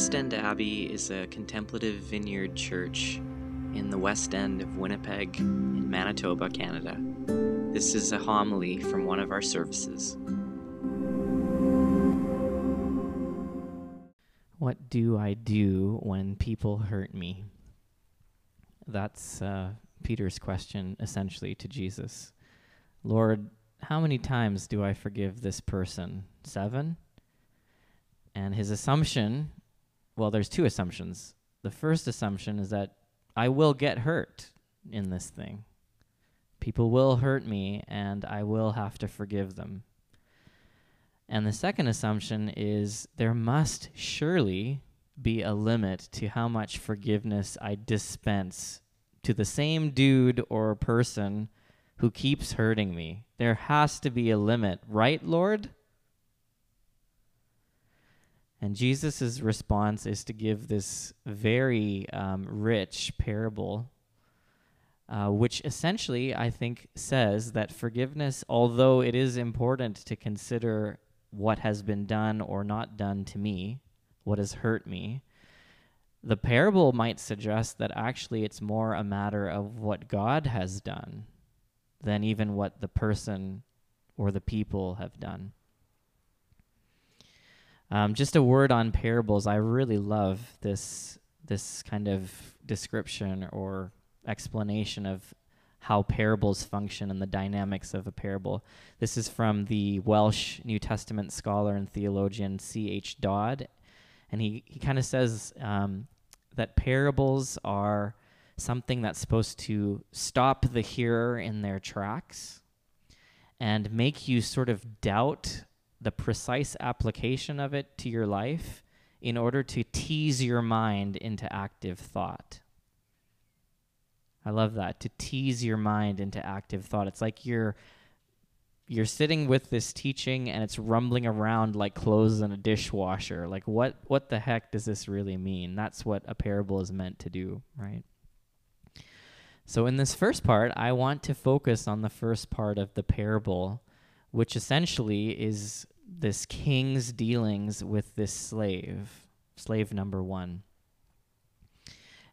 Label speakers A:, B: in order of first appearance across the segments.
A: West End Abbey is a contemplative vineyard church in the west end of Winnipeg in Manitoba, Canada. This is a homily from one of our services.
B: What do I do when people hurt me? That's uh, Peter's question essentially to Jesus. Lord, how many times do I forgive this person? Seven? And his assumption well, there's two assumptions. The first assumption is that I will get hurt in this thing. People will hurt me, and I will have to forgive them. And the second assumption is there must surely be a limit to how much forgiveness I dispense to the same dude or person who keeps hurting me. There has to be a limit, right, Lord? And Jesus' response is to give this very um, rich parable, uh, which essentially, I think, says that forgiveness, although it is important to consider what has been done or not done to me, what has hurt me, the parable might suggest that actually it's more a matter of what God has done than even what the person or the people have done. Um, just a word on parables. I really love this this kind of description or explanation of how parables function and the dynamics of a parable. This is from the Welsh New Testament scholar and theologian C.H. Dodd. And he, he kind of says um, that parables are something that's supposed to stop the hearer in their tracks and make you sort of doubt the precise application of it to your life in order to tease your mind into active thought. I love that to tease your mind into active thought. It's like you're you're sitting with this teaching and it's rumbling around like clothes in a dishwasher. Like what what the heck does this really mean? That's what a parable is meant to do, right? So in this first part, I want to focus on the first part of the parable which essentially is this king's dealings with this slave, slave number one.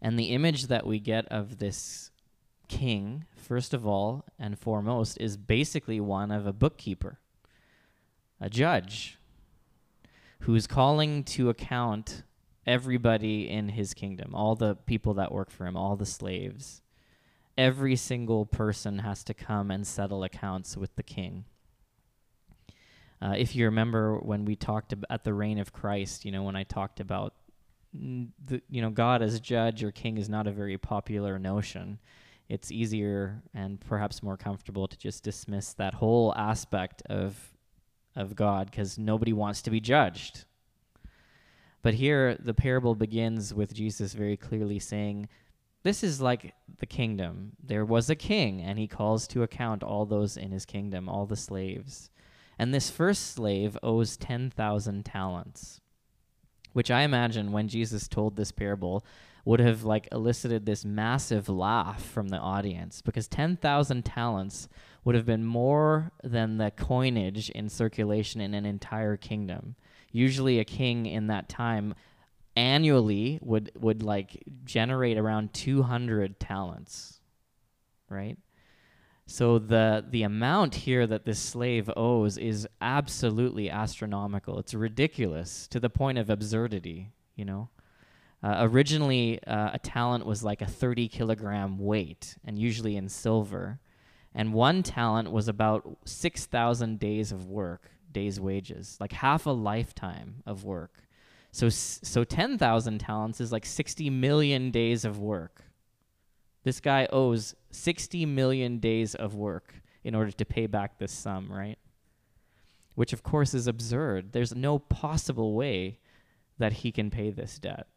B: And the image that we get of this king, first of all and foremost, is basically one of a bookkeeper, a judge, who's calling to account everybody in his kingdom, all the people that work for him, all the slaves. Every single person has to come and settle accounts with the king. Uh, if you remember when we talked ab- at the reign of Christ, you know, when I talked about the, you know, God as judge or king is not a very popular notion. It's easier and perhaps more comfortable to just dismiss that whole aspect of of God because nobody wants to be judged. But here, the parable begins with Jesus very clearly saying, This is like the kingdom. There was a king, and he calls to account all those in his kingdom, all the slaves. And this first slave owes 10,000 talents, which I imagine when Jesus told this parable would have like elicited this massive laugh from the audience because 10,000 talents would have been more than the coinage in circulation in an entire kingdom. Usually a king in that time annually would would like generate around 200 talents, right? So the the amount here that this slave owes is absolutely astronomical. It's ridiculous to the point of absurdity. You know, uh, originally uh, a talent was like a 30 kilogram weight, and usually in silver, and one talent was about 6,000 days of work, days wages, like half a lifetime of work. So so 10,000 talents is like 60 million days of work. This guy owes 60 million days of work in order to pay back this sum, right? Which, of course, is absurd. There's no possible way that he can pay this debt.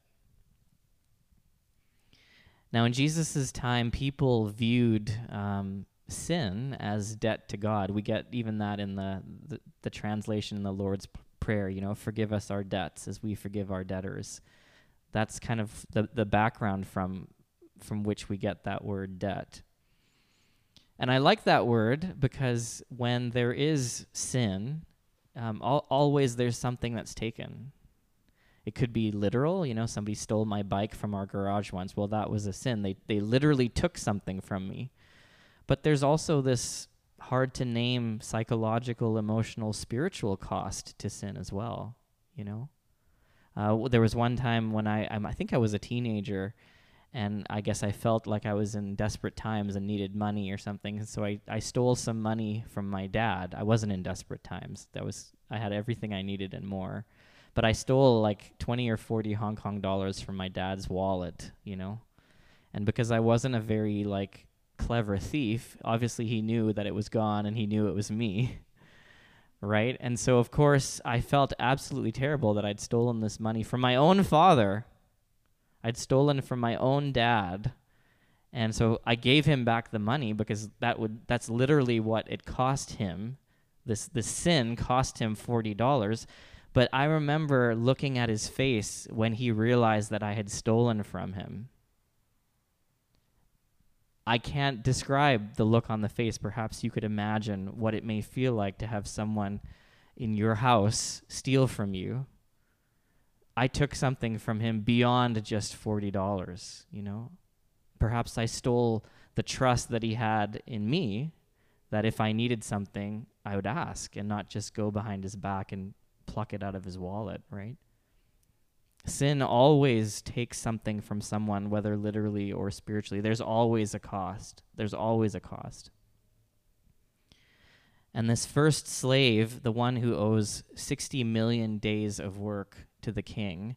B: Now, in Jesus' time, people viewed um, sin as debt to God. We get even that in the, the, the translation in the Lord's Prayer, you know, forgive us our debts as we forgive our debtors. That's kind of the, the background from from which we get that word debt. And I like that word because when there is sin, um, al- always there's something that's taken. It could be literal, you know, somebody stole my bike from our garage once. Well, that was a sin. They they literally took something from me. But there's also this hard to name psychological, emotional, spiritual cost to sin as well, you know. Uh, there was one time when I I'm, I think I was a teenager and I guess I felt like I was in desperate times and needed money or something. And so I, I stole some money from my dad. I wasn't in desperate times. That was I had everything I needed and more. But I stole like 20 or 40 Hong Kong dollars from my dad's wallet, you know. And because I wasn't a very like clever thief, obviously he knew that it was gone and he knew it was me. right? And so of course I felt absolutely terrible that I'd stolen this money from my own father I'd stolen from my own dad. And so I gave him back the money because that would that's literally what it cost him. This the sin cost him forty dollars. But I remember looking at his face when he realized that I had stolen from him. I can't describe the look on the face. Perhaps you could imagine what it may feel like to have someone in your house steal from you I took something from him beyond just $40, you know? Perhaps I stole the trust that he had in me that if I needed something, I would ask and not just go behind his back and pluck it out of his wallet, right? Sin always takes something from someone, whether literally or spiritually. There's always a cost. There's always a cost. And this first slave, the one who owes 60 million days of work to the king,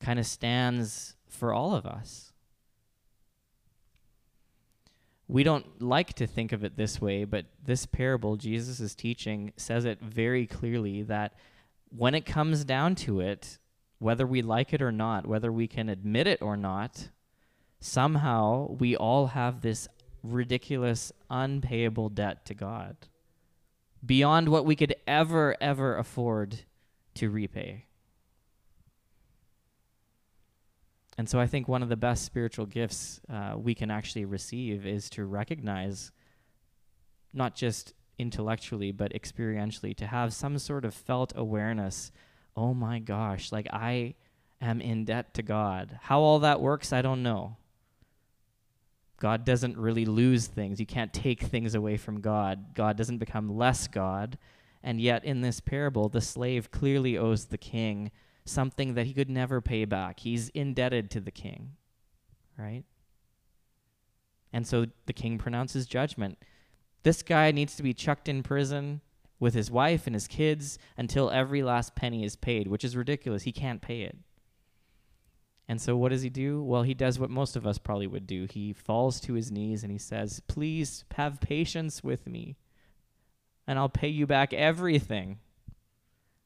B: kind of stands for all of us. We don't like to think of it this way, but this parable Jesus is teaching says it very clearly that when it comes down to it, whether we like it or not, whether we can admit it or not, somehow we all have this ridiculous, unpayable debt to God beyond what we could ever, ever afford to repay. And so I think one of the best spiritual gifts uh, we can actually receive is to recognize, not just intellectually, but experientially, to have some sort of felt awareness. Oh my gosh, like I am in debt to God. How all that works, I don't know. God doesn't really lose things. You can't take things away from God. God doesn't become less God. And yet, in this parable, the slave clearly owes the king something that he could never pay back. He's indebted to the king, right? And so the king pronounces judgment. This guy needs to be chucked in prison with his wife and his kids until every last penny is paid, which is ridiculous. He can't pay it. And so what does he do? Well, he does what most of us probably would do. He falls to his knees and he says, Please have patience with me, and I'll pay you back everything.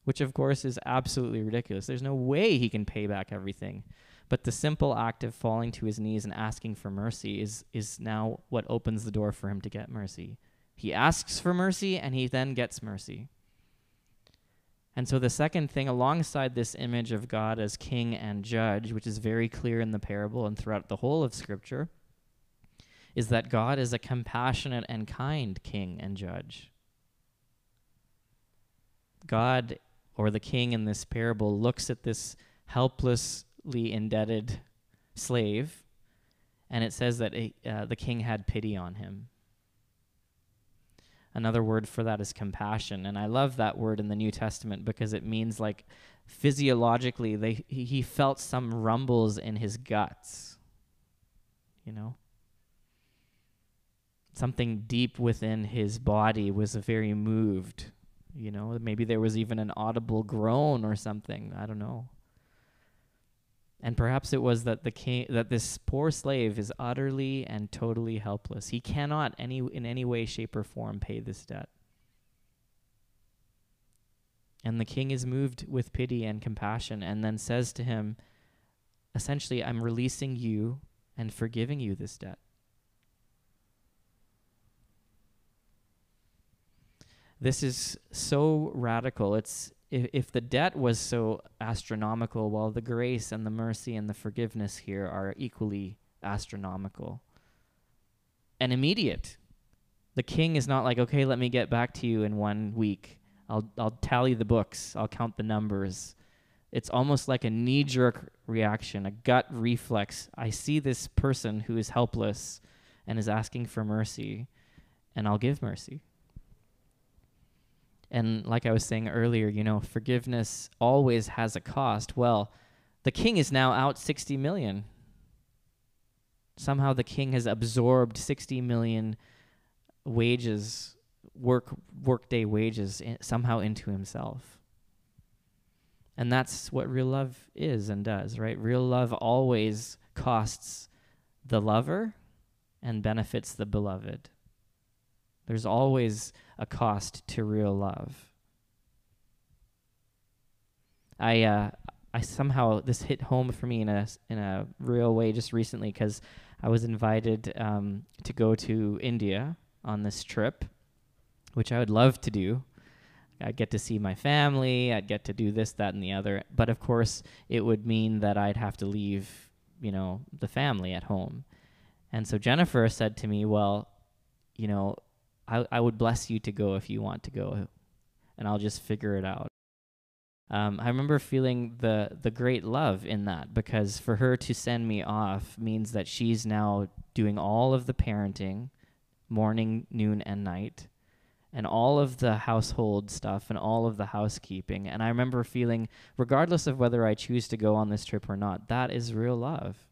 B: Which, of course, is absolutely ridiculous. There's no way he can pay back everything. But the simple act of falling to his knees and asking for mercy is, is now what opens the door for him to get mercy. He asks for mercy and he then gets mercy. And so the second thing, alongside this image of God as king and judge, which is very clear in the parable and throughout the whole of Scripture, is that God is a compassionate and kind king and judge. God, or the king in this parable, looks at this helplessly indebted slave, and it says that uh, the king had pity on him. Another word for that is compassion. And I love that word in the New Testament because it means like physiologically they he felt some rumbles in his guts. You know? Something deep within his body was very moved. You know, maybe there was even an audible groan or something. I don't know. And perhaps it was that the king that this poor slave is utterly and totally helpless. He cannot any in any way, shape, or form pay this debt. And the king is moved with pity and compassion and then says to him, essentially, I'm releasing you and forgiving you this debt. This is so radical. It's if, if the debt was so astronomical, well, the grace and the mercy and the forgiveness here are equally astronomical and immediate. The king is not like, okay, let me get back to you in one week. I'll I'll tally the books. I'll count the numbers. It's almost like a knee jerk reaction, a gut reflex. I see this person who is helpless and is asking for mercy, and I'll give mercy. And like I was saying earlier, you know, forgiveness always has a cost. Well, the king is now out 60 million. Somehow the king has absorbed 60 million wages, work workday wages in, somehow into himself. And that's what real love is and does, right? Real love always costs the lover and benefits the beloved. There's always a cost to real love. I uh, I somehow this hit home for me in a in a real way just recently because I was invited um, to go to India on this trip, which I would love to do. I'd get to see my family. I'd get to do this, that, and the other. But of course, it would mean that I'd have to leave, you know, the family at home. And so Jennifer said to me, "Well, you know, I I would bless you to go if you want to go, and I'll just figure it out." Um, I remember feeling the the great love in that because for her to send me off means that she's now doing all of the parenting, morning, noon, and night, and all of the household stuff and all of the housekeeping. And I remember feeling, regardless of whether I choose to go on this trip or not, that is real love.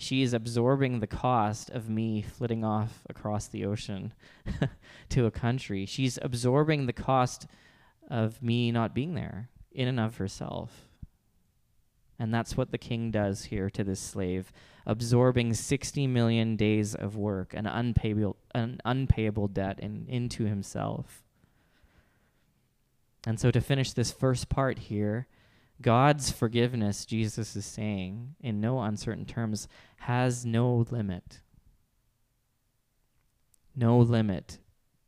B: She is absorbing the cost of me flitting off across the ocean to a country. She's absorbing the cost of me not being there in and of herself. And that's what the king does here to this slave, absorbing 60 million days of work, an unpayable, an unpayable debt in, into himself. And so, to finish this first part here, God's forgiveness, Jesus is saying, in no uncertain terms, has no limit. No limit.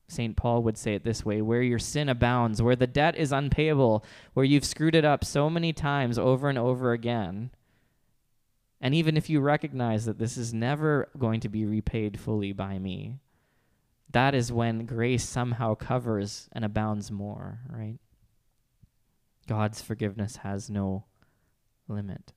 B: St. Paul would say it this way where your sin abounds, where the debt is unpayable, where you've screwed it up so many times over and over again. And even if you recognize that this is never going to be repaid fully by me, that is when grace somehow covers and abounds more, right? God's forgiveness has no limit.